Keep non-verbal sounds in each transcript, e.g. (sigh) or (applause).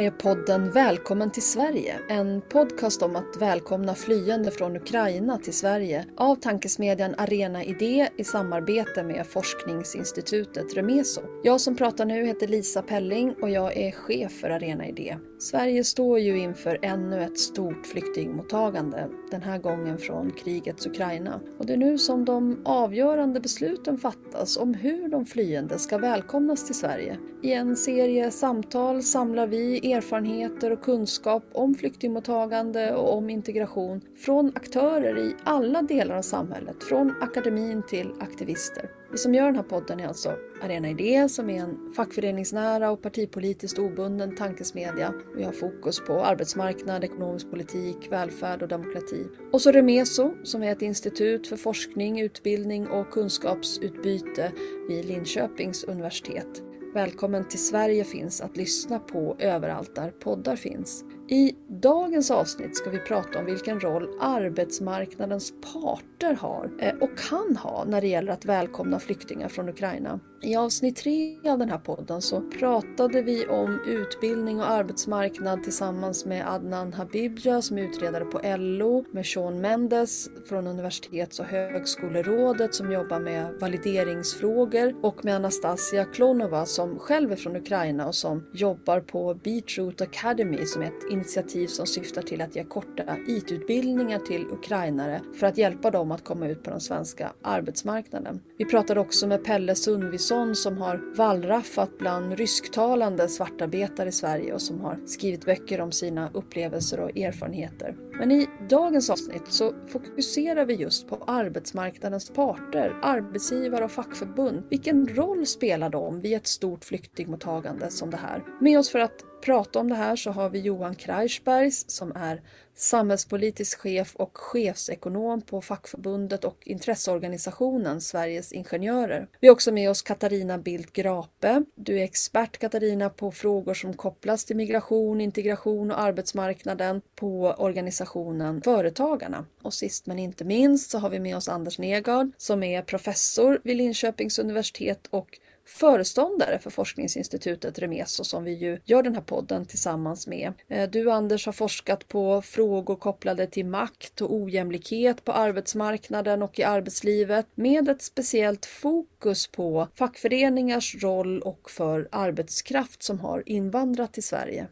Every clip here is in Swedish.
är podden Välkommen till Sverige. En podcast om att välkomna flyende från Ukraina till Sverige av tankesmedjan Arena Idé i samarbete med forskningsinstitutet Remeso. Jag som pratar nu heter Lisa Pelling och jag är chef för Arena Idé. Sverige står ju inför ännu ett stort flyktingmottagande, den här gången från krigets Ukraina. Och det är nu som de avgörande besluten fattas om hur de flyende ska välkomnas till Sverige. I en serie samtal samlar vi erfarenheter och kunskap om flyktingmottagande och om integration från aktörer i alla delar av samhället, från akademin till aktivister. Vi som gör den här podden är alltså Arena Idé som är en fackföreningsnära och partipolitiskt obunden tankesmedja. Vi har fokus på arbetsmarknad, ekonomisk politik, välfärd och demokrati. Och så Remeso som är ett institut för forskning, utbildning och kunskapsutbyte vid Linköpings universitet. Välkommen till Sverige finns att lyssna på överallt där poddar finns. I dagens avsnitt ska vi prata om vilken roll arbetsmarknadens parter har eh, och kan ha när det gäller att välkomna flyktingar från Ukraina. I avsnitt tre av den här podden så pratade vi om utbildning och arbetsmarknad tillsammans med Adnan Habibja som är utredare på LO, med Sean Mendes från Universitets och högskolerådet som jobbar med valideringsfrågor och med Anastasia Klonova som själv är från Ukraina och som jobbar på Beetroot Academy som är ett initiativ som syftar till att ge korta IT-utbildningar till ukrainare för att hjälpa dem att komma ut på den svenska arbetsmarknaden. Vi pratade också med Pelle Sundvisson som har wallraffat bland rysktalande svartarbetare i Sverige och som har skrivit böcker om sina upplevelser och erfarenheter. Men i dagens avsnitt så fokuserar vi just på arbetsmarknadens parter, arbetsgivare och fackförbund. Vilken roll spelar de vid ett stort flyktingmottagande som det här? Med oss för att prata om det här så har vi Johan Kreischbergs som är samhällspolitisk chef och chefsekonom på fackförbundet och intresseorganisationen Sveriges Ingenjörer. Vi har också med oss Katarina Bildt Grape. Du är expert Katarina på frågor som kopplas till migration, integration och arbetsmarknaden på organisationen Företagarna. Och sist men inte minst så har vi med oss Anders Negard som är professor vid Linköpings universitet och föreståndare för forskningsinstitutet Remeso som vi ju gör den här podden tillsammans med. Eh, du Anders har forskat på frågor kopplade till makt och ojämlikhet på arbetsmarknaden och i arbetslivet med ett speciellt fokus på fackföreningars roll och för arbetskraft som har invandrat till Sverige.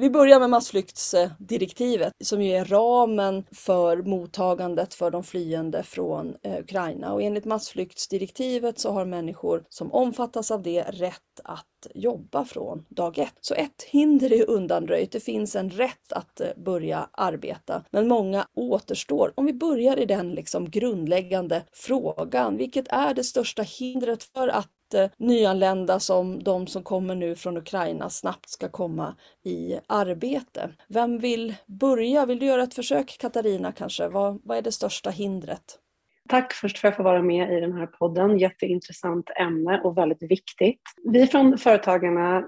Vi börjar med massflyktsdirektivet som ju är ramen för mottagandet för de flyende från eh, Ukraina. Och enligt massflyktsdirektivet så har människor som omfattas av det rätt att jobba från dag ett. Så ett hinder är undanröjt. Det finns en rätt att eh, börja arbeta, men många återstår. Om vi börjar i den liksom grundläggande frågan, vilket är det största hindret för att nyanlända som de som kommer nu från Ukraina snabbt ska komma i arbete. Vem vill börja? Vill du göra ett försök Katarina kanske? Vad, vad är det största hindret? Tack först för att jag får vara med i den här podden. Jätteintressant ämne och väldigt viktigt. Vi från Företagarna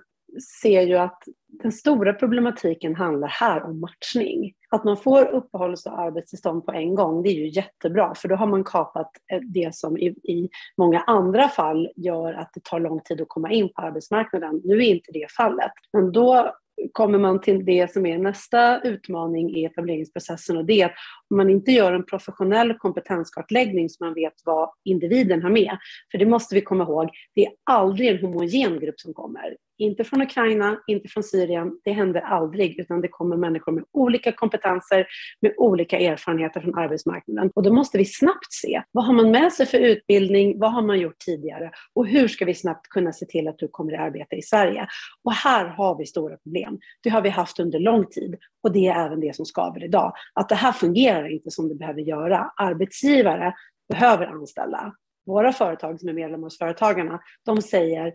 ser ju att den stora problematiken handlar här om matchning. Att man får uppehålls och arbetstillstånd på en gång, det är ju jättebra, för då har man kapat eh, det som i, i många andra fall gör att det tar lång tid att komma in på arbetsmarknaden. Nu är inte det fallet, men då kommer man till det som är nästa utmaning i etableringsprocessen och det är att man inte gör en professionell kompetenskartläggning så man vet vad individen har med, för det måste vi komma ihåg, det är aldrig en homogen grupp som kommer. Inte från Ukraina, inte från Syrien. Det händer aldrig, utan det kommer människor med olika kompetenser, med olika erfarenheter från arbetsmarknaden. Och då måste vi snabbt se, vad har man med sig för utbildning? Vad har man gjort tidigare? Och hur ska vi snabbt kunna se till att du kommer i arbete i Sverige? Och här har vi stora problem. Det har vi haft under lång tid och det är även det som skaver idag. Att det här fungerar inte som det behöver göra. Arbetsgivare behöver anställa. Våra företag som är medlemmar hos Företagarna, de säger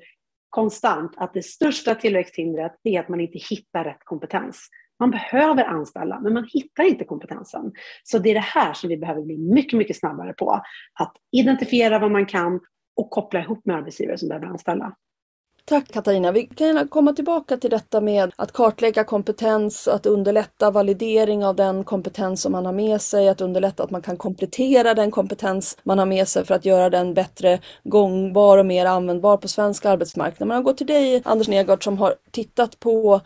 konstant att det största tillväxthindret är att man inte hittar rätt kompetens. Man behöver anställa, men man hittar inte kompetensen. Så det är det här som vi behöver bli mycket, mycket snabbare på. Att identifiera vad man kan och koppla ihop med arbetsgivare som behöver anställa. Tack Katarina. Vi kan gärna komma tillbaka till detta med att kartlägga kompetens, att underlätta validering av den kompetens som man har med sig, att underlätta att man kan komplettera den kompetens man har med sig för att göra den bättre gångbar och mer användbar på svensk arbetsmarknad. Men jag går till dig Anders Negard som har tittat på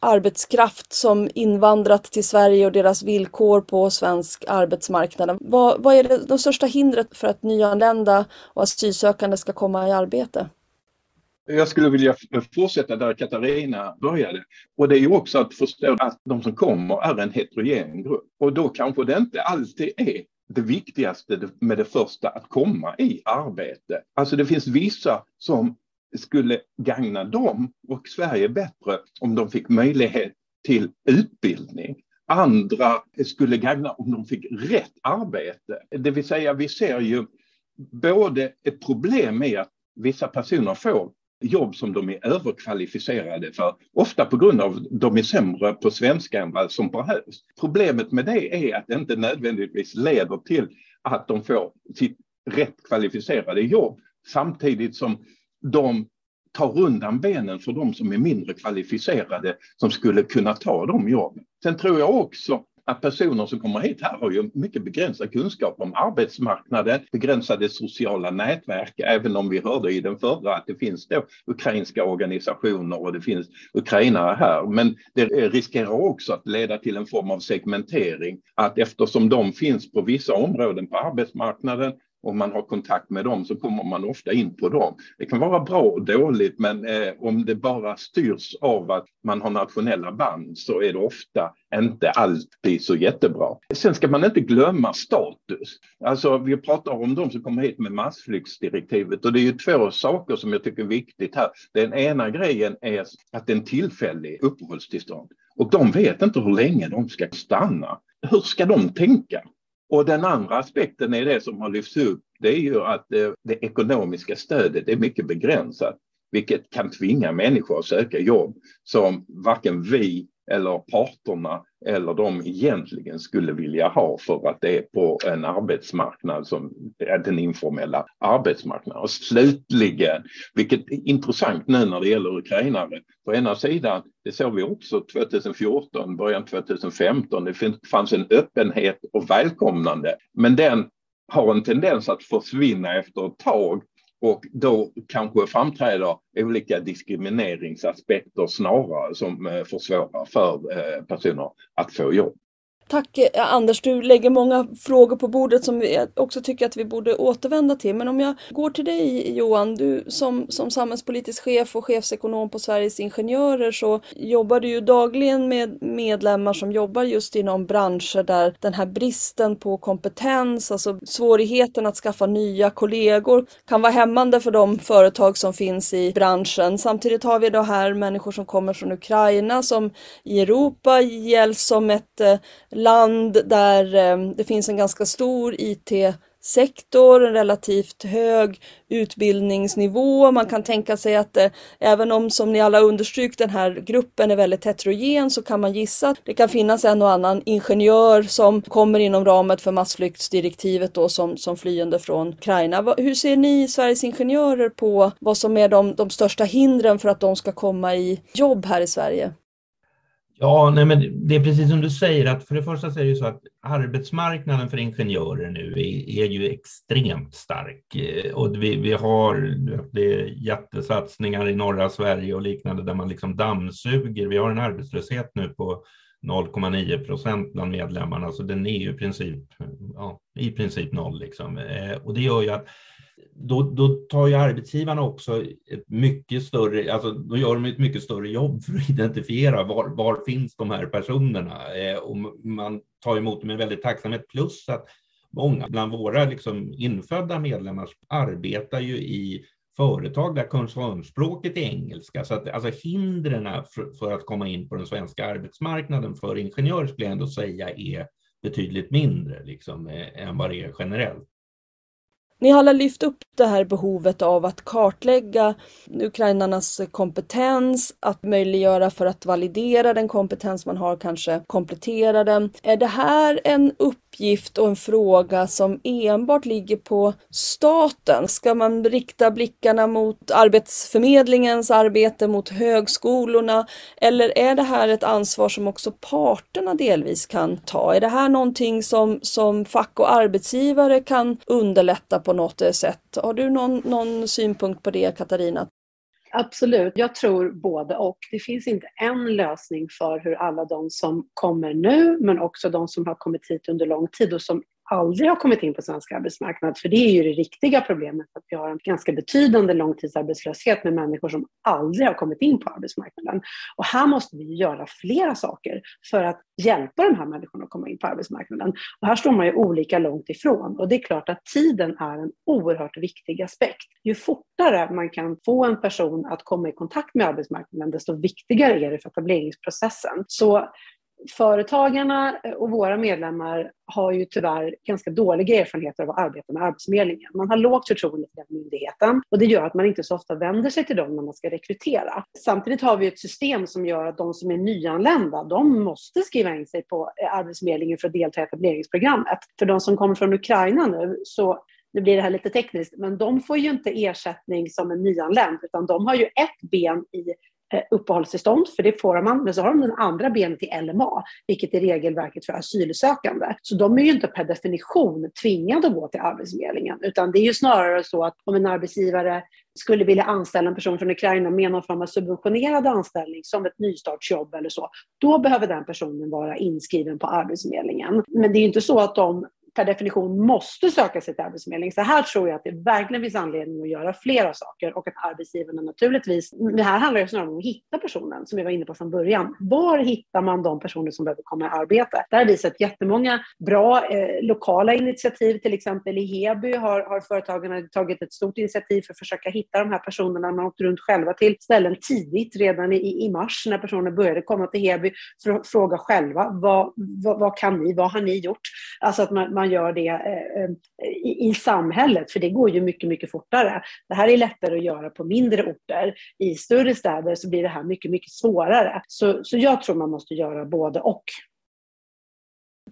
arbetskraft som invandrat till Sverige och deras villkor på svensk arbetsmarknad. Vad, vad är det, det största hindret för att nyanlända och asylsökande ska komma i arbete? Jag skulle vilja fortsätta där Katarina började. Och det är ju också att förstå att de som kommer är en heterogen grupp. Och då kanske det inte alltid är det viktigaste med det första, att komma i arbete. Alltså det finns vissa som skulle gagna dem och Sverige bättre om de fick möjlighet till utbildning. Andra skulle gagna om de fick rätt arbete. Det vill säga vi ser ju både ett problem med att vissa personer får jobb som de är överkvalificerade för, ofta på grund av att de är sämre på svenska än vad som behövs. Problemet med det är att det inte nödvändigtvis leder till att de får sitt rätt kvalificerade jobb samtidigt som de tar undan benen för de som är mindre kvalificerade som skulle kunna ta de jobben. Sen tror jag också att personer som kommer hit här har ju mycket begränsad kunskap om arbetsmarknaden, begränsade sociala nätverk, även om vi hörde i den förra att det finns då ukrainska organisationer och det finns ukrainare här. Men det riskerar också att leda till en form av segmentering, att eftersom de finns på vissa områden på arbetsmarknaden om man har kontakt med dem så kommer man ofta in på dem. Det kan vara bra och dåligt men eh, om det bara styrs av att man har nationella band så är det ofta inte alltid så jättebra. Sen ska man inte glömma status. Alltså vi pratar om de som kommer hit med massflyktsdirektivet och det är ju två saker som jag tycker är viktigt här. Den ena grejen är att det är en tillfällig uppehållstillstånd och de vet inte hur länge de ska stanna. Hur ska de tänka? Och den andra aspekten är det som har lyfts upp. Det är ju att det, det ekonomiska stödet är mycket begränsat, vilket kan tvinga människor att söka jobb som varken vi eller parterna eller de egentligen skulle vilja ha för att det är på en arbetsmarknad som är den informella arbetsmarknaden. Och slutligen, vilket är intressant nu när det gäller ukrainare, på ena sidan, det såg vi också 2014, början 2015, det fanns en öppenhet och välkomnande, men den har en tendens att försvinna efter ett tag och då kanske framträder olika diskrimineringsaspekter snarare som eh, försvårar för eh, personer att få jobb. Tack eh, Anders, du lägger många frågor på bordet som vi också tycker att vi borde återvända till. Men om jag går till dig Johan, du som, som samhällspolitisk chef och chefsekonom på Sveriges Ingenjörer så jobbar du ju dagligen med medlemmar som jobbar just inom branscher där den här bristen på kompetens, alltså svårigheten att skaffa nya kollegor kan vara hämmande för de företag som finns i branschen. Samtidigt har vi då här människor som kommer från Ukraina som i Europa gälls som ett eh, land där eh, det finns en ganska stor IT-sektor, en relativt hög utbildningsnivå. Man kan tänka sig att eh, även om, som ni alla understrykt, den här gruppen är väldigt heterogen så kan man gissa att det kan finnas en och annan ingenjör som kommer inom ramen för massflyktsdirektivet då som, som flyende från Ukraina. Hur ser ni Sveriges Ingenjörer på vad som är de, de största hindren för att de ska komma i jobb här i Sverige? Ja, nej, men det är precis som du säger att för det första så är det ju så att arbetsmarknaden för ingenjörer nu är, är ju extremt stark eh, och vi, vi har det är jättesatsningar i norra Sverige och liknande där man liksom dammsuger. Vi har en arbetslöshet nu på 0,9 procent bland medlemmarna, så den är ju i princip, ja, i princip noll. Liksom. Eh, och det gör ju att då, då tar ju arbetsgivarna också ett mycket större, alltså då gör de ett mycket större jobb för att identifiera var, var finns de här personerna eh, och man tar emot dem med väldigt tacksamhet plus att många bland våra liksom infödda medlemmar arbetar ju i företag där koncernspråket är engelska. Så att alltså hindren för, för, att komma in på den svenska arbetsmarknaden för ingenjörer skulle jag ändå säga är betydligt mindre liksom, eh, än vad det är generellt. Ni har alla lyft upp det här behovet av att kartlägga ukrainarnas kompetens, att möjliggöra för att validera den kompetens man har, kanske komplettera den. Är det här en upp uppgift och en fråga som enbart ligger på staten? Ska man rikta blickarna mot Arbetsförmedlingens arbete, mot högskolorna? Eller är det här ett ansvar som också parterna delvis kan ta? Är det här någonting som, som fack och arbetsgivare kan underlätta på något sätt? Har du någon, någon synpunkt på det Katarina? Absolut, jag tror både och. Det finns inte en lösning för hur alla de som kommer nu, men också de som har kommit hit under lång tid och som aldrig har kommit in på svensk arbetsmarknad, för det är ju det riktiga problemet, att vi har en ganska betydande långtidsarbetslöshet med människor som aldrig har kommit in på arbetsmarknaden. Och här måste vi göra flera saker för att hjälpa de här människorna att komma in på arbetsmarknaden. Och här står man ju olika långt ifrån och det är klart att tiden är en oerhört viktig aspekt. Ju fortare man kan få en person att komma i kontakt med arbetsmarknaden, desto viktigare är det för etableringsprocessen. Så företagarna och våra medlemmar har ju tyvärr ganska dåliga erfarenheter av att arbeta med Arbetsförmedlingen. Man har lågt förtroende för den myndigheten och det gör att man inte så ofta vänder sig till dem när man ska rekrytera. Samtidigt har vi ett system som gör att de som är nyanlända, de måste skriva in sig på eh, Arbetsförmedlingen för att delta i etableringsprogrammet. För de som kommer från Ukraina nu så nu blir det här lite tekniskt, men de får ju inte ersättning som en nyanländ, utan de har ju ett ben i Eh, uppehållstillstånd, för det får man, men så har de den andra benet i LMA, vilket är regelverket för asylsökande. Så de är ju inte per definition tvingade att gå till Arbetsförmedlingen, utan det är ju snarare så att om en arbetsgivare skulle vilja anställa en person från Ukraina med någon form av subventionerad anställning som ett nystartsjobb eller så, då behöver den personen vara inskriven på Arbetsförmedlingen. Men det är ju inte så att de per definition måste söka sig till Arbetsförmedlingen. Så här tror jag att det verkligen finns anledning att göra flera saker och att arbetsgivarna naturligtvis, det här handlar ju snarare om att hitta personen som vi var inne på från början. Var hittar man de personer som behöver komma i arbete? Där har vi sett jättemånga bra eh, lokala initiativ, till exempel i Heby har, har företagen tagit ett stort initiativ för att försöka hitta de här personerna. Man åkte åkt runt själva till ställen tidigt, redan i, i mars när personer började komma till Heby för att fråga själva vad, vad, vad kan ni, vad har ni gjort? Alltså att man, man man gör det eh, eh, i, i samhället, för det går ju mycket, mycket fortare. Det här är lättare att göra på mindre orter. I större städer så blir det här mycket, mycket svårare. Så, så jag tror man måste göra både och.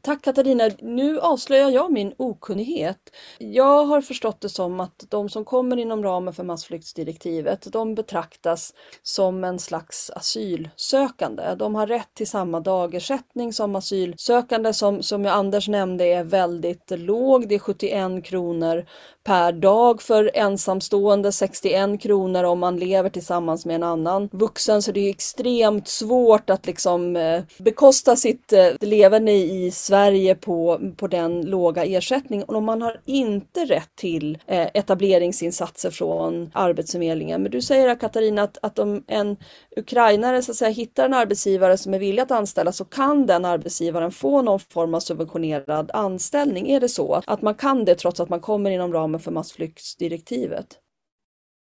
Tack Katarina. Nu avslöjar jag min okunnighet. Jag har förstått det som att de som kommer inom ramen för massflyktsdirektivet, de betraktas som en slags asylsökande. De har rätt till samma dagersättning som asylsökande som, som jag Anders nämnde är väldigt låg. Det är 71 kronor per dag för ensamstående, 61 kronor om man lever tillsammans med en annan vuxen. Så det är extremt svårt att liksom eh, bekosta sitt eh, leverne levande i Sverige på, på den låga ersättningen. Och man har inte rätt till eh, etableringsinsatser från Arbetsförmedlingen. Men du säger Katarina att, att om en ukrainare så att säga, hittar en arbetsgivare som är villig att anställa så kan den arbetsgivaren få någon form av subventionerad anställning. Är det så? Att man kan det trots att man kommer inom ramen för massflyktsdirektivet?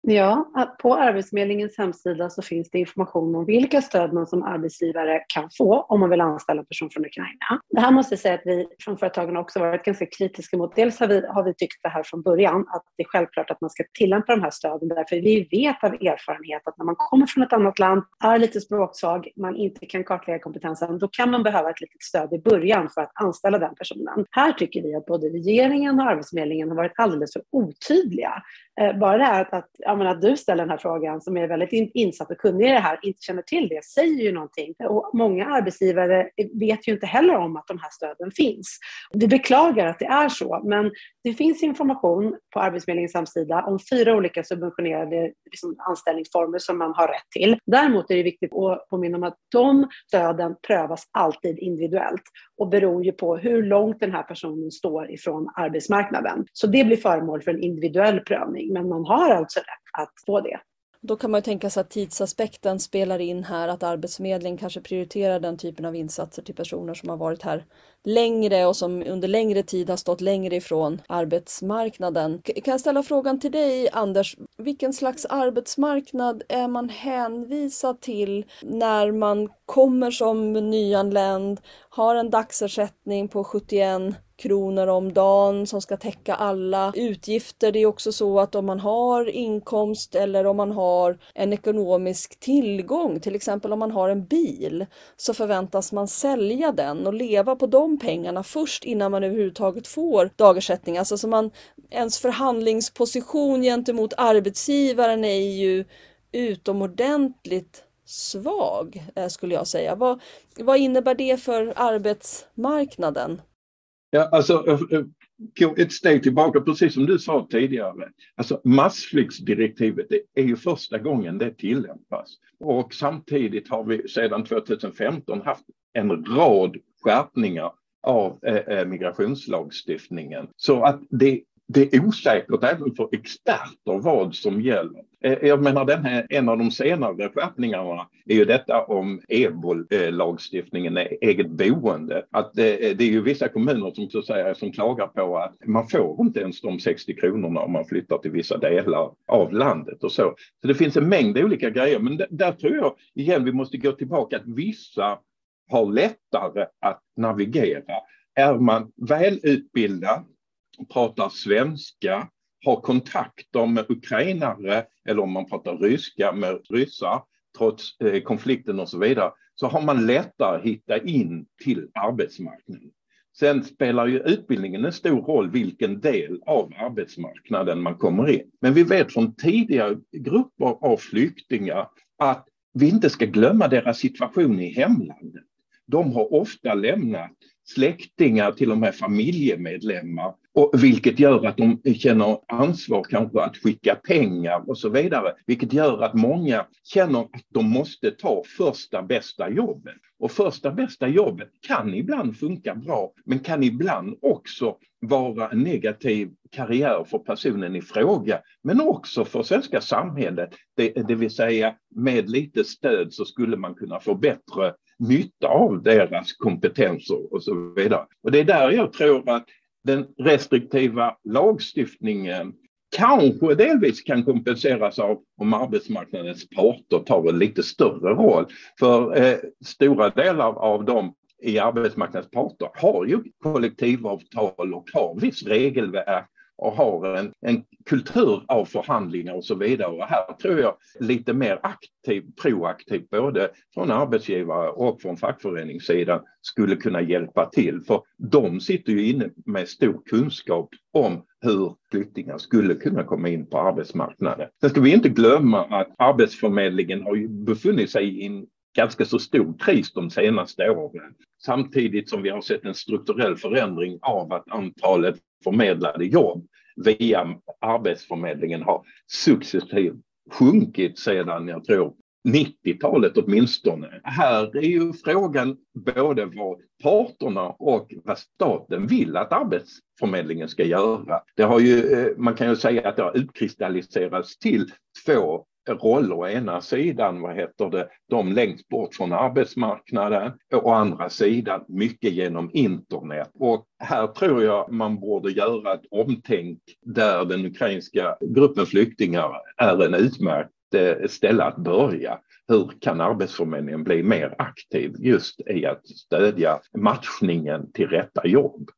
Ja, på Arbetsförmedlingens hemsida så finns det information om vilka stöd man som arbetsgivare kan få om man vill anställa en person från Ukraina. Det här måste jag säga att vi från företagen också varit ganska kritiska mot. Dels har vi, har vi tyckt det här från början, att det är självklart att man ska tillämpa de här stöden därför vi vet av erfarenhet att när man kommer från ett annat land, är lite språksvag, man inte kan kartlägga kompetensen, då kan man behöva ett litet stöd i början för att anställa den personen. Här tycker vi att både regeringen och Arbetsförmedlingen har varit alldeles för otydliga. Eh, bara det här att, att, menar, att du ställer den här frågan som är väldigt insatt och kunnig i det här, inte känner till det, säger ju någonting. Och många arbetsgivare vet ju inte heller om att de här stöden finns. Vi beklagar att det är så, men det finns information på Arbetsförmedlingens hemsida om fyra olika subventionerade liksom, anställningsformer som man har rätt till. Däremot är det viktigt att påminna om att de stöden prövas alltid individuellt och beror ju på hur långt den här personen står ifrån arbetsmarknaden. Så det blir föremål för en individuell prövning, men man har alltså rätt att få det. Då kan man ju tänka sig att tidsaspekten spelar in här, att Arbetsförmedlingen kanske prioriterar den typen av insatser till personer som har varit här längre och som under längre tid har stått längre ifrån arbetsmarknaden. Kan jag ställa frågan till dig Anders, vilken slags arbetsmarknad är man hänvisad till när man kommer som nyanländ, har en dagsersättning på 71 kronor om dagen som ska täcka alla utgifter. Det är också så att om man har inkomst eller om man har en ekonomisk tillgång, till exempel om man har en bil, så förväntas man sälja den och leva på de pengarna först innan man överhuvudtaget får dagersättning. Alltså så man, ens förhandlingsposition gentemot arbetsgivaren är ju utomordentligt svag, eh, skulle jag säga. Vad, vad innebär det för arbetsmarknaden? Ja, alltså, eh, eh, gå ett steg tillbaka, precis som du sa tidigare. Alltså, massflyktsdirektivet är ju första gången det tillämpas. Och samtidigt har vi sedan 2015 haft en rad skärpningar av eh, eh migrationslagstiftningen. Så att det det är osäkert även för experter vad som gäller. Eh, jag menar den här, en av de senare skärpningarna är ju detta om EBOL-lagstiftningen, eh, eget boende. Att det, det är ju vissa kommuner som, så att säga, som klagar på att man får inte ens de 60 kronorna om man flyttar till vissa delar av landet och så. Så det finns en mängd olika grejer, men där tror jag igen vi måste gå tillbaka att vissa har lättare att navigera. Är man välutbildad pratar svenska, har kontakter med ukrainare eller om man pratar ryska med ryssar trots eh, konflikten och så vidare, så har man lättare att hitta in till arbetsmarknaden. Sen spelar ju utbildningen en stor roll vilken del av arbetsmarknaden man kommer in. Men vi vet från tidigare grupper av flyktingar att vi inte ska glömma deras situation i hemlandet. De har ofta lämnat släktingar, till och med familjemedlemmar och vilket gör att de känner ansvar kanske att skicka pengar och så vidare. Vilket gör att många känner att de måste ta första bästa jobbet. Och första bästa jobbet kan ibland funka bra men kan ibland också vara en negativ karriär för personen i fråga men också för svenska samhället. Det, det vill säga med lite stöd så skulle man kunna få bättre nytta av deras kompetenser och så vidare. Och det är där jag tror att den restriktiva lagstiftningen kanske delvis kan kompenseras av om arbetsmarknadens parter tar en lite större roll. För eh, stora delar av dem i arbetsmarknadens parter har ju kollektivavtal och har viss regelverk och har en, en kultur av förhandlingar och så vidare. Och här tror jag lite mer aktiv, proaktivt både från arbetsgivare och från fackföreningssidan skulle kunna hjälpa till. För de sitter ju inne med stor kunskap om hur flyktingar skulle kunna komma in på arbetsmarknaden. Sen ska vi inte glömma att Arbetsförmedlingen har ju befunnit sig i en ganska så stor kris de senaste åren. Samtidigt som vi har sett en strukturell förändring av att antalet förmedlade jobb via Arbetsförmedlingen har successivt sjunkit sedan, jag tror, 90-talet åtminstone. Här är ju frågan både vad parterna och vad staten vill att Arbetsförmedlingen ska göra. Det har ju, eh, man kan ju säga att det har utkristalliserats till två roller. Å ena sidan, vad heter det, de längst bort från arbetsmarknaden och å andra sidan mycket genom internet. Och här tror jag man borde göra ett omtänk där den ukrainska gruppen flyktingar är en utmärkt eh, ställe att börja. Hur kan Arbetsförmedlingen bli mer aktiv just i att stödja matchningen till rätta jobb?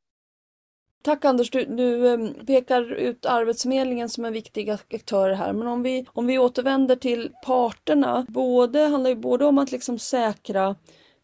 Tack Anders, du, du ehm, pekar ut Arbetsförmedlingen som en viktig aktör här. Men om vi, om vi återvänder till parterna, både, handlar ju både om att liksom säkra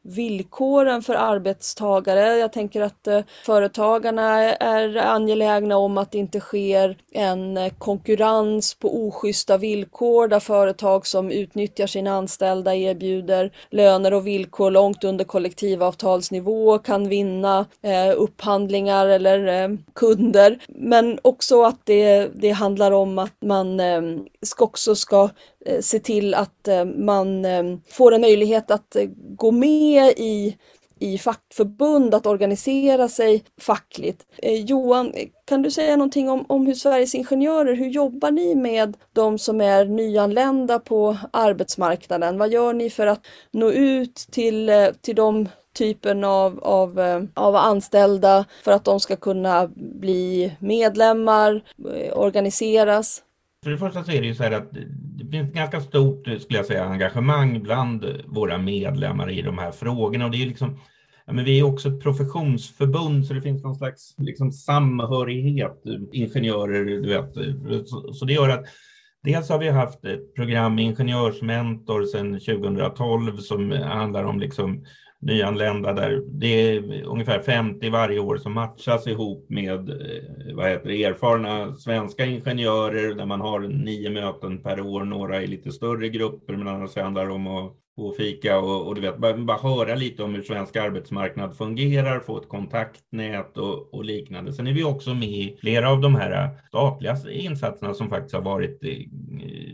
villkoren för arbetstagare. Jag tänker att eh, företagarna är angelägna om att det inte sker en eh, konkurrens på oschyssta villkor där företag som utnyttjar sina anställda erbjuder löner och villkor långt under kollektivavtalsnivå kan vinna eh, upphandlingar eller kunder. Men också att det, det handlar om att man ska också ska Eh, se till att eh, man eh, får en möjlighet att gå med i i fackförbund, att organisera sig fackligt. Johan, kan du säga någonting om, om hur Sveriges Ingenjörer, hur jobbar ni med de som är nyanlända på arbetsmarknaden? Vad gör ni för att nå ut till, till de typen av, av, av anställda för att de ska kunna bli medlemmar, organiseras? För det första så är det ju så här att det finns ganska stort, skulle jag säga, engagemang bland våra medlemmar i de här frågorna och det är liksom ja, men vi är också ett professionsförbund så det finns någon slags liksom, samhörighet, ingenjörer, du vet. Så, så det gör att Dels har vi haft ett program Ingenjörsmentor sedan 2012 som handlar om liksom nyanlända där. Det är ungefär 50 varje år som matchas ihop med eh, vad heter det, erfarna svenska ingenjörer där man har nio möten per år, några i lite större grupper men annars handlar det om att och fika och, och du vet, bara, bara, höra lite om hur svensk arbetsmarknad fungerar, få ett kontaktnät och, och, liknande. Sen är vi också med i flera av de här statliga insatserna som faktiskt har varit, eh,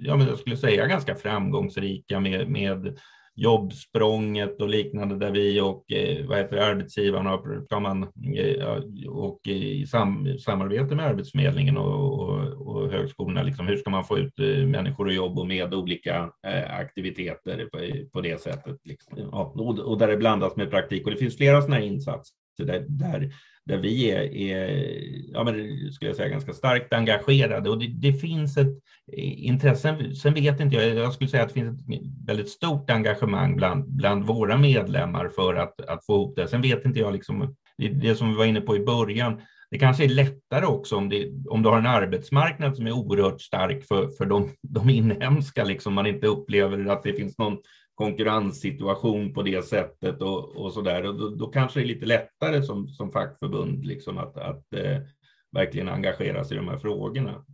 ja, men jag skulle säga ganska framgångsrika med, med jobbsprånget och liknande där vi och eh, vad heter arbetsgivarna kan man, eh, och i sam, samarbete med Arbetsförmedlingen och, och, och högskolorna, liksom, hur ska man få ut eh, människor i jobb och med olika aktiviteter på, på, det sättet. Liksom. Ja, och, och, där det blandas med praktik och det finns flera sådana här insatser där, där där vi är, är ja, men skulle jag säga, ganska starkt engagerade. Och det, det, finns ett intresse, sen vet inte jag, jag skulle säga att det finns ett väldigt stort engagemang bland, bland våra medlemmar för att, att få ihop det. Sen vet inte jag, liksom, det, det som vi var inne på i början, det kanske är lättare också om, det, om du har en arbetsmarknad som är oerhört stark för, för de, de inhemska, liksom man inte upplever att det finns någon konkurrenssituation på det sättet och, och så där. Och då, då, kanske det är lite lättare som, som fackförbund liksom att, att eh, verkligen engagera sig i de här frågorna.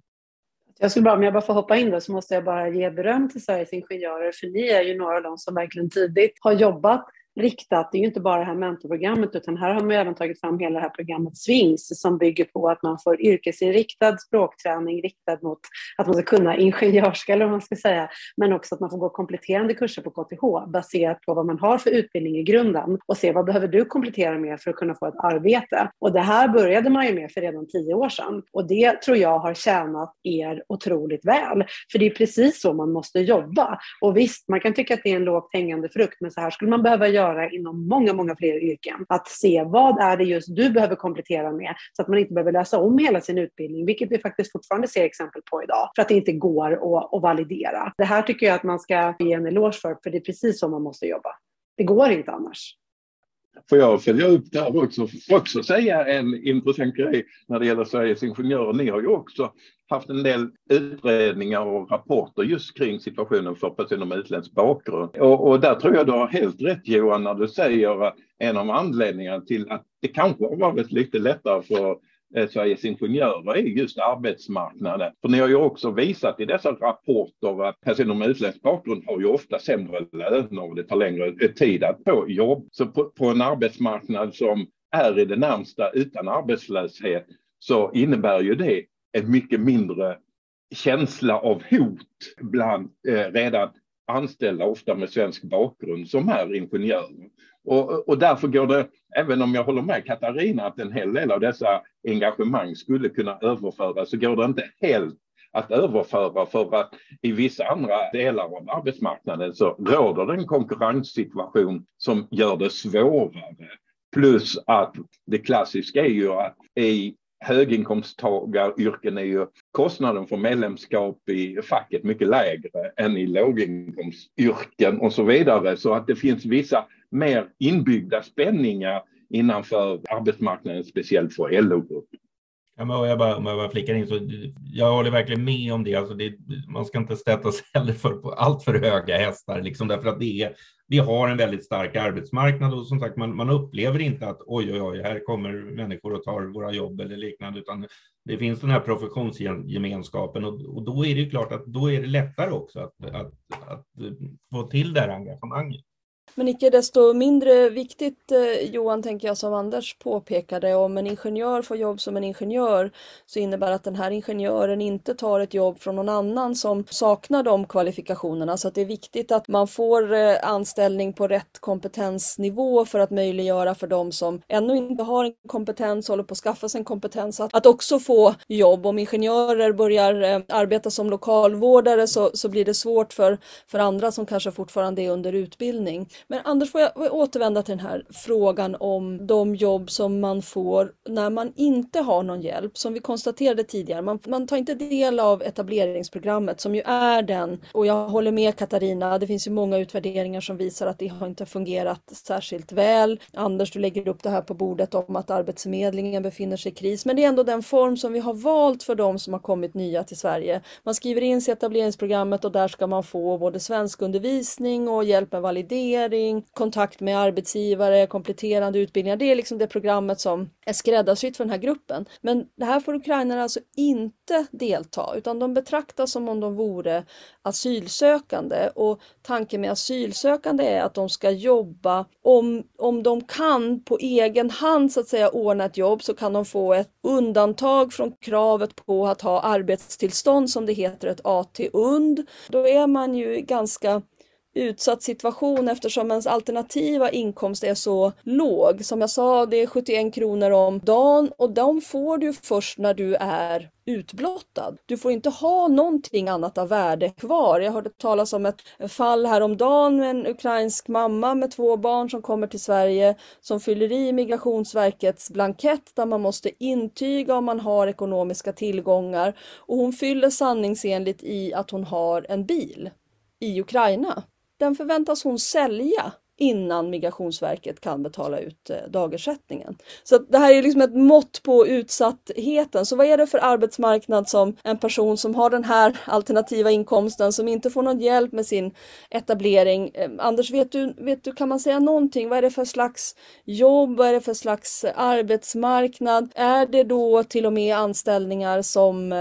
Jag skulle bara, om jag bara får hoppa in då, så måste jag bara ge beröm till Sveriges Ingenjörer, för ni är ju några av dem som verkligen tidigt har jobbat riktat. Det är ju inte bara det här mentorprogrammet utan här har man även tagit fram hela det här programmet Swings som bygger på att man får yrkesinriktad språkträning riktad mot att man ska kunna ingenjörska eller vad man ska säga, men också att man får gå kompletterande kurser på KTH baserat på vad man har för utbildning i grunden och se vad behöver du komplettera med för att kunna få ett arbete. Och det här började man ju med för redan tio år sedan och det tror jag har tjänat er otroligt väl. För det är precis så man måste jobba. Och visst, man kan tycka att det är en lågt hängande frukt, men så här skulle man behöva göra göra inom många, många fler yrken. Att se vad är det just du behöver komplettera med så att man inte behöver läsa om hela sin utbildning, vilket vi faktiskt fortfarande ser exempel på idag, för att det inte går att, att validera. Det här tycker jag att man ska ge en eloge för, för det är precis så man måste jobba. Det går inte annars. Får jag följa upp där också, också säga en intressant grej när det gäller Sveriges Ingenjörer. Ni har ju också haft en del utredningar och rapporter just kring situationen för personer med utländsk bakgrund. Och, och, där tror jag du har helt rätt Johan när du säger att en av anledningarna till att det kanske har varit lite lättare för eh, Sveriges Ingenjörer är just arbetsmarknaden. För ni har ju också visat i dessa rapporter att personer med utländsk bakgrund har ju ofta sämre löner och det tar längre eh, tid att få jobb. Så på, på en arbetsmarknad som är i det närmsta utan arbetslöshet så innebär ju det en mycket mindre känsla av hot bland eh, redan anställda, ofta med svensk bakgrund, som är ingenjörer. Och, och därför går det, även om jag håller med Katarina att en hel del av dessa engagemang skulle kunna överföras, så går det inte helt att överföra för att i vissa andra delar av arbetsmarknaden så råder det en konkurrenssituation som gör det svårare. Plus att det klassiska är ju att i höginkomsttagaryrken är ju kostnaden för medlemskap i facket mycket lägre än i låginkomstyrken och så vidare. Så att det finns vissa mer inbyggda spänningar innanför arbetsmarknaden, speciellt för LO-gruppen. Ja, men jag bara, om jag bara flickar in så jag håller verkligen med om det. Alltså det man ska inte sätta sig (laughs) heller för på allt för höga hästar, liksom, därför att det är, vi har en väldigt stark arbetsmarknad och som sagt, man, man upplever inte att oj, oj, oj, här kommer människor och tar våra jobb eller liknande, utan det finns den här professionsgemenskapen och, och då är det klart att då är det lättare också att, att, att få till det här engagemanget. Men icke desto mindre viktigt eh, Johan, tänker jag som Anders påpekade, om en ingenjör får jobb som en ingenjör så innebär att den här ingenjören inte tar ett jobb från någon annan som saknar de kvalifikationerna. Så att det är viktigt att man får eh, anställning på rätt kompetensnivå för att möjliggöra för de som ännu inte har en kompetens, håller på att skaffa sig en kompetens, att, att också få jobb. Om ingenjörer börjar eh, arbeta som lokalvårdare så, så blir det svårt för, för andra som kanske fortfarande är under utbildning. Men Anders, får jag återvända till den här frågan om de jobb som man får när man inte har någon hjälp. Som vi konstaterade tidigare, man, man tar inte del av etableringsprogrammet som ju är den, och jag håller med Katarina, det finns ju många utvärderingar som visar att det har inte fungerat särskilt väl. Anders, du lägger upp det här på bordet om att Arbetsförmedlingen befinner sig i kris, men det är ändå den form som vi har valt för de som har kommit nya till Sverige. Man skriver in sig i etableringsprogrammet och där ska man få både svenskundervisning och hjälp med validering, kontakt med arbetsgivare, kompletterande utbildningar. Det är liksom det programmet som är skräddarsytt för den här gruppen. Men det här får ukrainare alltså inte delta utan de betraktas som om de vore asylsökande och tanken med asylsökande är att de ska jobba om, om de kan på egen hand så att säga ordna ett jobb så kan de få ett undantag från kravet på att ha arbetstillstånd som det heter, ett AT-UND. Då är man ju ganska utsatt situation eftersom ens alternativa inkomst är så låg. Som jag sa, det är 71 kronor om dagen och de får du först när du är utblottad. Du får inte ha någonting annat av värde kvar. Jag hörde talas om ett fall häromdagen med en ukrainsk mamma med två barn som kommer till Sverige som fyller i Migrationsverkets blankett där man måste intyga om man har ekonomiska tillgångar och hon fyller sanningsenligt i att hon har en bil i Ukraina den förväntas hon sälja innan Migrationsverket kan betala ut eh, dagersättningen. Så det här är liksom ett mått på utsattheten. Så vad är det för arbetsmarknad som en person som har den här alternativa inkomsten som inte får någon hjälp med sin etablering. Eh, Anders, vet du, vet du, kan man säga någonting? Vad är det för slags jobb? Vad är det för slags eh, arbetsmarknad? Är det då till och med anställningar som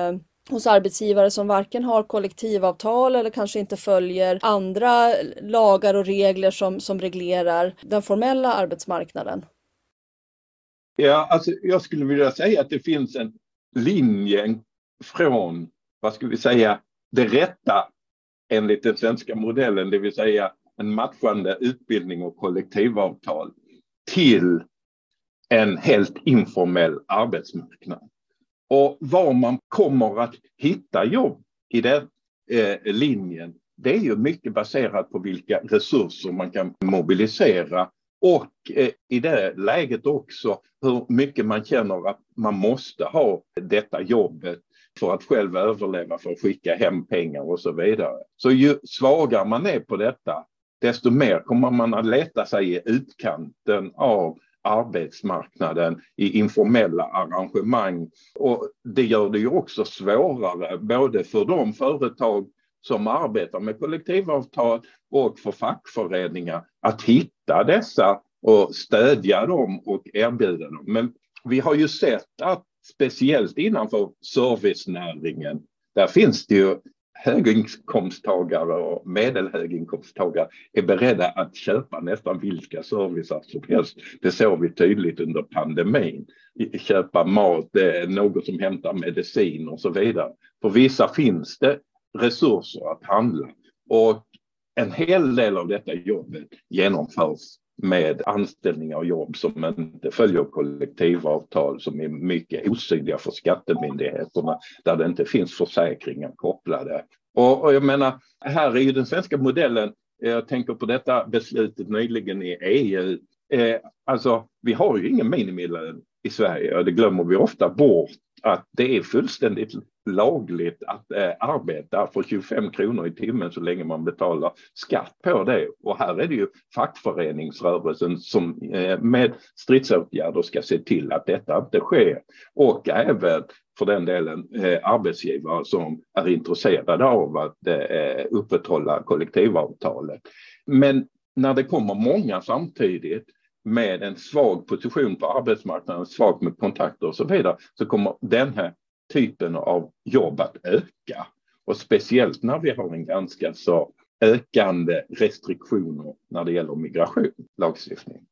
hos arbetsgivare som varken har kollektivavtal eller kanske inte följer andra lagar och regler som, som reglerar den formella arbetsmarknaden? Ja, alltså jag skulle vilja säga att det finns en linje från, vad ska vi säga, det rätta enligt den svenska modellen, det vill säga en matchande utbildning och kollektivavtal till en helt informell arbetsmarknad. Och var man kommer att hitta jobb i den eh, linjen, det är ju mycket baserat på vilka resurser man kan mobilisera och eh, i det läget också hur mycket man känner att man måste ha detta jobbet för att själv överleva, för att skicka hem pengar och så vidare. Så ju svagare man är på detta, desto mer kommer man att leta sig i utkanten av arbetsmarknaden i informella arrangemang. Och det gör det ju också svårare både för de företag som arbetar med kollektivavtal och för fackföreningar att hitta dessa och stödja dem och erbjuda dem. Men vi har ju sett att speciellt innanför servicenäringen, där finns det ju höginkomsttagare och medelhöginkomsttagare är beredda att köpa nästan vilka servicer som helst. Det såg vi tydligt under pandemin. Köpa mat, något som hämtar medicin och så vidare. För vissa finns det resurser att handla och en hel del av detta jobbet genomförs med anställningar och jobb som inte följer kollektivavtal som är mycket osynliga för skattemyndigheterna där det inte finns försäkringar kopplade. Och, och jag menar, här är ju den svenska modellen, jag tänker på detta beslutet nyligen i EU, eh, alltså vi har ju ingen minimilön i Sverige och det glömmer vi ofta bort att det är fullständigt lagligt att eh, arbeta för 25 kronor i timmen så länge man betalar skatt på det. Och här är det ju fackföreningsrörelsen som eh, med stridsåtgärder ska se till att detta inte sker. Och även för den delen eh, arbetsgivare som är intresserade av att eh, upprätthålla kollektivavtalet. Men när det kommer många samtidigt med en svag position på arbetsmarknaden, svag med kontakter och så vidare, så kommer den här typen av jobb att öka. Och speciellt när vi har en ganska så ökande restriktioner när det gäller migration, lagstiftning.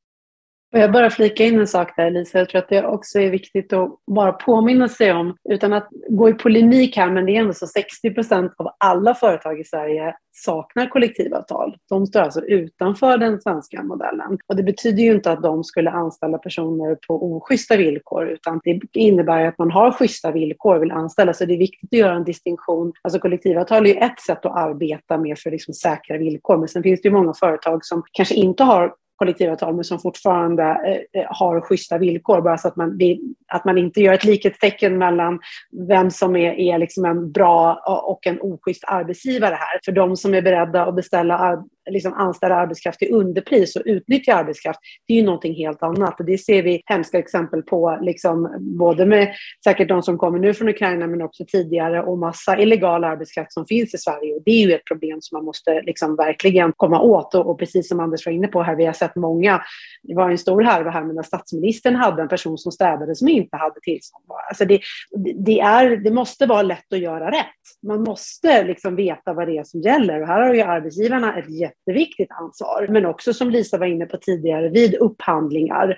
Jag bara flika in en sak där Lisa, jag tror att det också är viktigt att bara påminna sig om, utan att gå i polemik här, men det är ändå så 60 procent av alla företag i Sverige saknar kollektivavtal. De står alltså utanför den svenska modellen. Och det betyder ju inte att de skulle anställa personer på oschyssta villkor, utan det innebär att man har schyssta villkor och vill anställa. Så det är viktigt att göra en distinktion. Alltså kollektivavtal är ju ett sätt att arbeta med för liksom säkra villkor, men sen finns det ju många företag som kanske inte har kollektivavtal men som fortfarande eh, eh, har schyssta villkor. Bara så att man, det, att man inte gör ett likhetstecken mellan vem som är, är liksom en bra och en oschysst arbetsgivare här. För de som är beredda att beställa liksom anställa arbetskraft till underpris och utnyttja arbetskraft, det är ju någonting helt annat. Det ser vi hemska exempel på, liksom, både med säkert de som kommer nu från Ukraina men också tidigare och massa illegal arbetskraft som finns i Sverige. Och det är ju ett problem som man måste liksom verkligen komma åt. Och, och precis som Anders var inne på här, vi har sett många, det var en stor härva här, men när statsministern hade en person som städade som inte hade tillstånd. Alltså det, det, är, det måste vara lätt att göra rätt. Man måste liksom veta vad det är som gäller. Och här har ju arbetsgivarna ett jätteviktigt ansvar. Men också som Lisa var inne på tidigare, vid upphandlingar,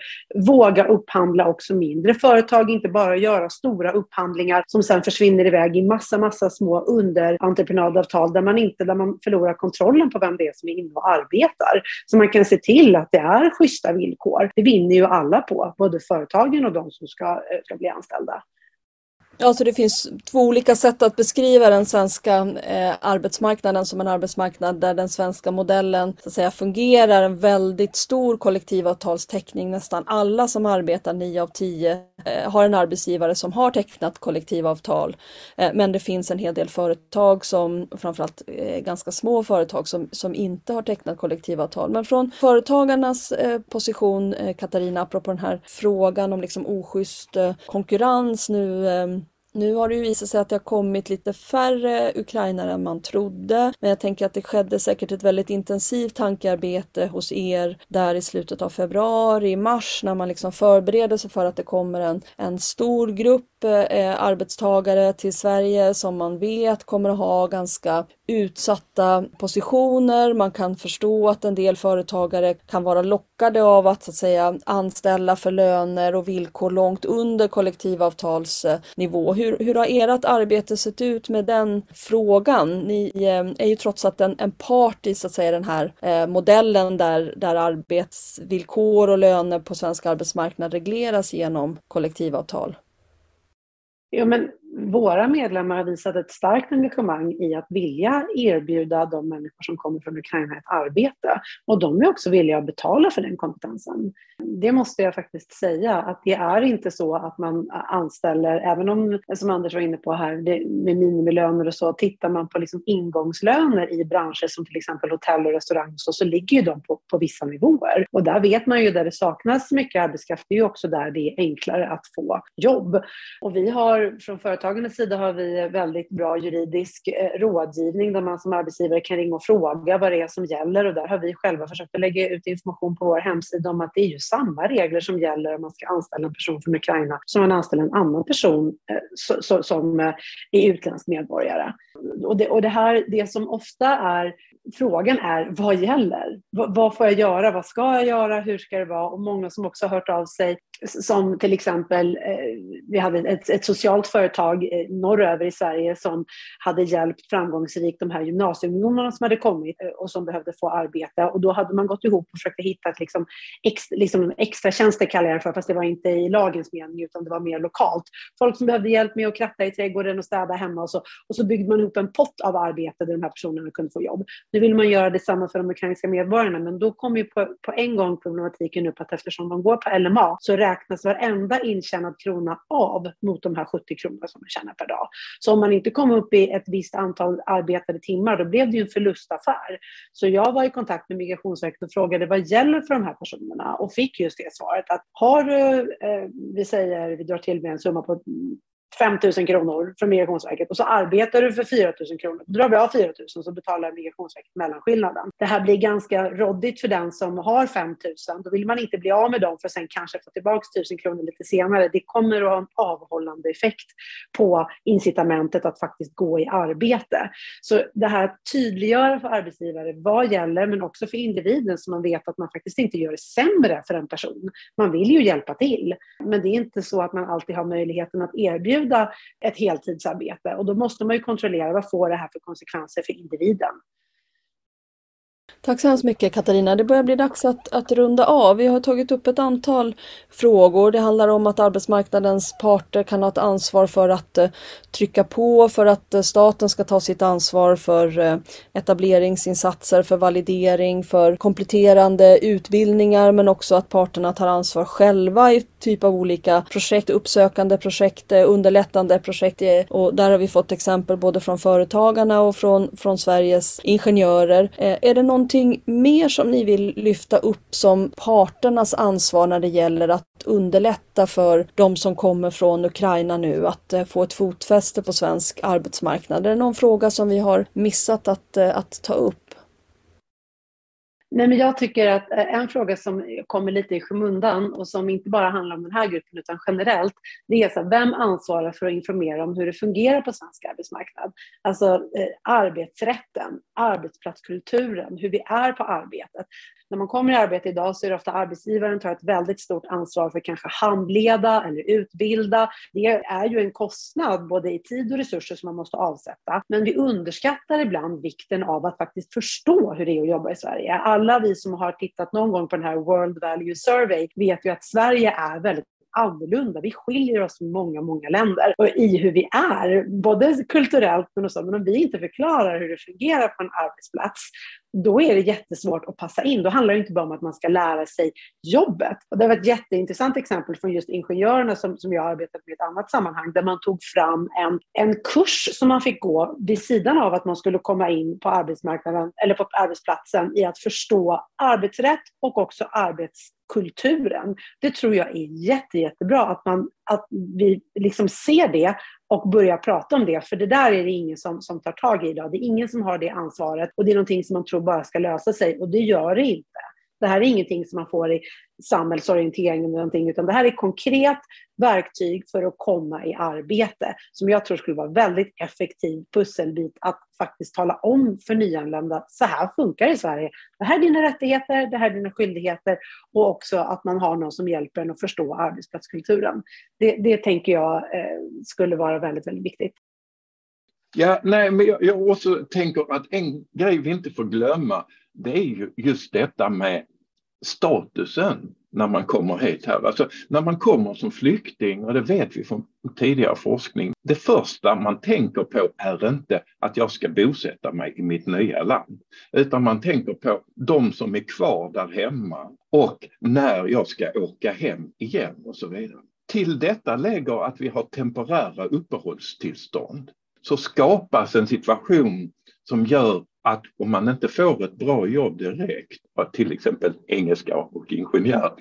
våga upphandla också mindre företag, inte bara göra stora upphandlingar som sen försvinner iväg i massa, massa små underentreprenadavtal där man inte, där man förlorar kontrollen på vem det är som är inne och arbetar. Så man kan se till att det är schyssta villkor. Det vinner ju alla på, både företagen och de som ska, Eh, ska bli anställda. Ja, så det finns två olika sätt att beskriva den svenska eh, arbetsmarknaden som en arbetsmarknad där den svenska modellen så att säga, fungerar. En väldigt stor kollektivavtalstäckning. Nästan alla som arbetar, 9 av 10, eh, har en arbetsgivare som har tecknat kollektivavtal. Eh, men det finns en hel del företag, som framförallt eh, ganska små företag, som, som inte har tecknat kollektivavtal. Men från företagarnas eh, position, eh, Katarina, apropå den här frågan om liksom oschysst eh, konkurrens nu ehm, nu har det ju visat sig att det har kommit lite färre ukrainare än man trodde. Men jag tänker att det skedde säkert ett väldigt intensivt tankearbete hos er där i slutet av februari, mars när man liksom förbereder sig för att det kommer en, en stor grupp eh, arbetstagare till Sverige som man vet kommer att ha ganska utsatta positioner. Man kan förstå att en del företagare kan vara lockade av att, så att säga, anställa för löner och villkor långt under kollektivavtalsnivå. Hur, hur har ert arbete sett ut med den frågan? Ni eh, är ju trots allt en, en part i så att säga, den här eh, modellen där, där arbetsvillkor och löner på svensk arbetsmarknad regleras genom kollektivavtal. Ja, men våra medlemmar har visat ett starkt engagemang i att vilja erbjuda de människor som kommer från Ukraina ett arbete. Och de är också villiga att betala för den kompetensen. Det måste jag faktiskt säga, att det är inte så att man anställer, även om, som Anders var inne på här, det, med minimilöner och så, tittar man på liksom ingångslöner i branscher som till exempel hotell och restaurang så, så ligger ju de på, på vissa nivåer. Och där vet man ju, där det saknas mycket arbetskraft, det är ju också där det är enklare att få jobb. Och vi har från företag företagens sida har vi väldigt bra juridisk eh, rådgivning där man som arbetsgivare kan ringa och fråga vad det är som gäller och där har vi själva försökt att lägga ut information på vår hemsida om att det är ju samma regler som gäller om man ska anställa en person från Ukraina som man anställer en annan person eh, som eh, är utländsk medborgare. Och det, och det här, det som ofta är frågan är vad gäller? vad får jag göra? Vad ska jag göra? Hur ska det vara? Och många som också har hört av sig som till exempel, vi hade ett, ett, socialt företag eh, norröver i Sverige som hade hjälpt framgångsrikt de här gymnasieungdomarna som hade kommit eh, och som behövde få arbete. Och då hade man gått ihop och försökt hitta ett liksom, ex, liksom extra tjänster, kallar jag det för, fast det var inte i lagens mening utan det var mer lokalt. Folk som behövde hjälp med att kratta i trädgården och städa hemma och så. Och så byggde man ihop en pott av arbete där de här personerna kunde få jobb. Nu vill man göra detsamma för de ukrainska medborgarna, men då kommer ju på, på en gång problematiken upp att eftersom de går på LMA så räknas varenda intjänad krona av mot de här 70 kronorna som man tjänar per dag. Så om man inte kom upp i ett visst antal arbetade timmar, då blev det ju en förlustaffär. Så jag var i kontakt med Migrationsverket och frågade vad gäller för de här personerna och fick just det svaret att har du, eh, vi säger, vi drar till med en summa på 5 000 kronor från Migrationsverket och så arbetar du för 4 000 kronor. Då drar vi av 4 000 så betalar Migrationsverket mellanskillnaden. Det här blir ganska råddigt för den som har 5 000. Då vill man inte bli av med dem för att sen kanske få tillbaka 1 000 kronor lite senare. Det kommer att ha en avhållande effekt på incitamentet att faktiskt gå i arbete. Så det här att tydliggöra för arbetsgivare vad gäller, men också för individen så man vet att man faktiskt inte gör det sämre för en person. Man vill ju hjälpa till, men det är inte så att man alltid har möjligheten att erbjuda ett heltidsarbete och då måste man ju kontrollera vad får det här för konsekvenser för individen. Tack så hemskt mycket Katarina. Det börjar bli dags att, att runda av. Vi har tagit upp ett antal frågor. Det handlar om att arbetsmarknadens parter kan ha ett ansvar för att eh, trycka på för att eh, staten ska ta sitt ansvar för eh, etableringsinsatser, för validering, för kompletterande utbildningar men också att parterna tar ansvar själva i typ av olika projekt, uppsökande projekt, eh, underlättande projekt eh, och där har vi fått exempel både från företagarna och från, från Sveriges ingenjörer. Eh, är det någonting någonting mer som ni vill lyfta upp som parternas ansvar när det gäller att underlätta för de som kommer från Ukraina nu att eh, få ett fotfäste på svensk arbetsmarknad? Är det någon fråga som vi har missat att, eh, att ta upp? Nej, men jag tycker att eh, en fråga som kommer lite i skymundan och som inte bara handlar om den här gruppen utan generellt, det är så här, vem ansvarar för att informera om hur det fungerar på svensk arbetsmarknad? Alltså eh, arbetsrätten, arbetsplatskulturen, hur vi är på arbetet när man kommer i arbete idag så är det ofta arbetsgivaren tar ett väldigt stort ansvar för att kanske handleda eller utbilda. Det är ju en kostnad både i tid och resurser som man måste avsätta. Men vi underskattar ibland vikten av att faktiskt förstå hur det är att jobba i Sverige. Alla vi som har tittat någon gång på den här World Value Survey vet ju att Sverige är väldigt annorlunda. Vi skiljer oss från många, många länder och i hur vi är, både kulturellt men också, men om vi inte förklarar hur det fungerar på en arbetsplats, då är det jättesvårt att passa in. Då handlar det inte bara om att man ska lära sig jobbet. Och det var ett jätteintressant exempel från just ingenjörerna som, som jag arbetat med i ett annat sammanhang, där man tog fram en, en kurs som man fick gå vid sidan av att man skulle komma in på arbetsmarknaden eller på arbetsplatsen i att förstå arbetsrätt och också arbets kulturen. Det tror jag är jätte, jättebra att, man, att vi liksom ser det och börja prata om det. För det där är det ingen som, som tar tag i idag. Det är ingen som har det ansvaret och det är någonting som man tror bara ska lösa sig och det gör det inte. Det här är ingenting som man får i samhällsorienteringen eller någonting, utan det här är konkret verktyg för att komma i arbete som jag tror skulle vara väldigt effektiv pusselbit att faktiskt tala om för nyanlända, så här funkar det i Sverige. Det här är dina rättigheter, det här är dina skyldigheter och också att man har någon som hjälper en att förstå arbetsplatskulturen. Det, det tänker jag eh, skulle vara väldigt, väldigt viktigt. Ja, nej, men jag, jag också tänker att en grej vi inte får glömma, det är ju just detta med statusen när man kommer hit här. Alltså när man kommer som flykting, och det vet vi från tidigare forskning, det första man tänker på är inte att jag ska bosätta mig i mitt nya land, utan man tänker på de som är kvar där hemma och när jag ska åka hem igen och så vidare. Till detta lägger att vi har temporära uppehållstillstånd så skapas en situation som gör att om man inte får ett bra jobb direkt, till exempel engelska och ingenjör,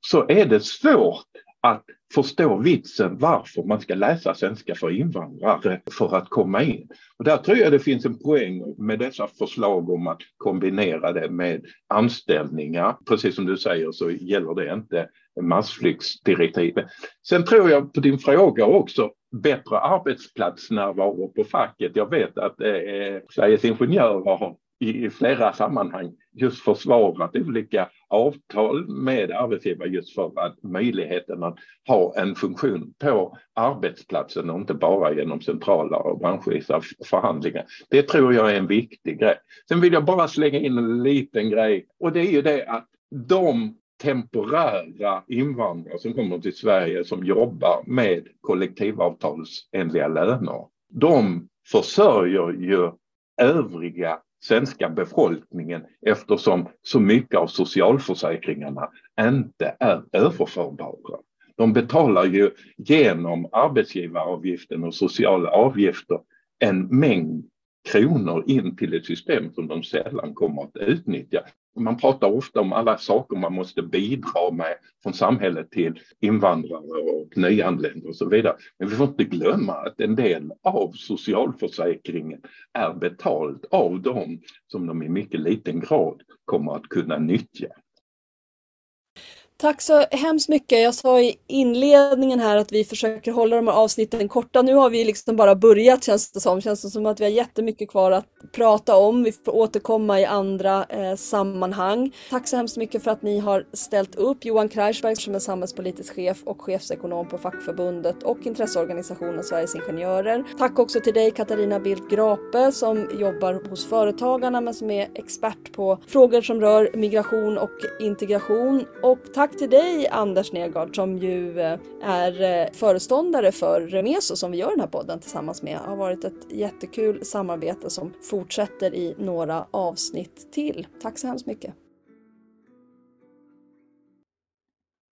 så är det svårt att förstå vitsen varför man ska läsa svenska för invandrare för att komma in. Och där tror jag det finns en poäng med dessa förslag om att kombinera det med anställningar. Precis som du säger så gäller det inte massflyktsdirektivet. Sen tror jag på din fråga också, bättre arbetsplatsnärvaro på facket. Jag vet att eh, Sveriges Ingenjörer har i flera sammanhang just försvarat olika avtal med arbetsgivare just för att möjligheten att ha en funktion på arbetsplatsen och inte bara genom centrala och branschvisa förhandlingar. Det tror jag är en viktig grej. Sen vill jag bara slänga in en liten grej och det är ju det att de temporära invandrare som kommer till Sverige som jobbar med kollektivavtalsenliga löner. De försörjer ju övriga svenska befolkningen eftersom så mycket av socialförsäkringarna inte är överförbara. De betalar ju genom arbetsgivaravgiften och sociala avgifter en mängd kronor in till ett system som de sällan kommer att utnyttja. Man pratar ofta om alla saker man måste bidra med från samhället till invandrare och nyanlända och så vidare. Men vi får inte glömma att en del av socialförsäkringen är betald av dem som de i mycket liten grad kommer att kunna nyttja. Tack så hemskt mycket. Jag sa i inledningen här att vi försöker hålla de här avsnitten korta. Nu har vi liksom bara börjat känns det som. Känns det som att vi har jättemycket kvar att prata om. Vi får återkomma i andra eh, sammanhang. Tack så hemskt mycket för att ni har ställt upp. Johan Kreisberg som är samhällspolitisk chef och chefsekonom på fackförbundet och intresseorganisationen Sveriges Ingenjörer. Tack också till dig Katarina Bildt Grape som jobbar hos Företagarna men som är expert på frågor som rör migration och integration. Och tack Tack till dig Anders Nergard som ju eh, är eh, föreståndare för Remeso som vi gör den här podden tillsammans med. Det har varit ett jättekul samarbete som fortsätter i några avsnitt till. Tack så hemskt mycket!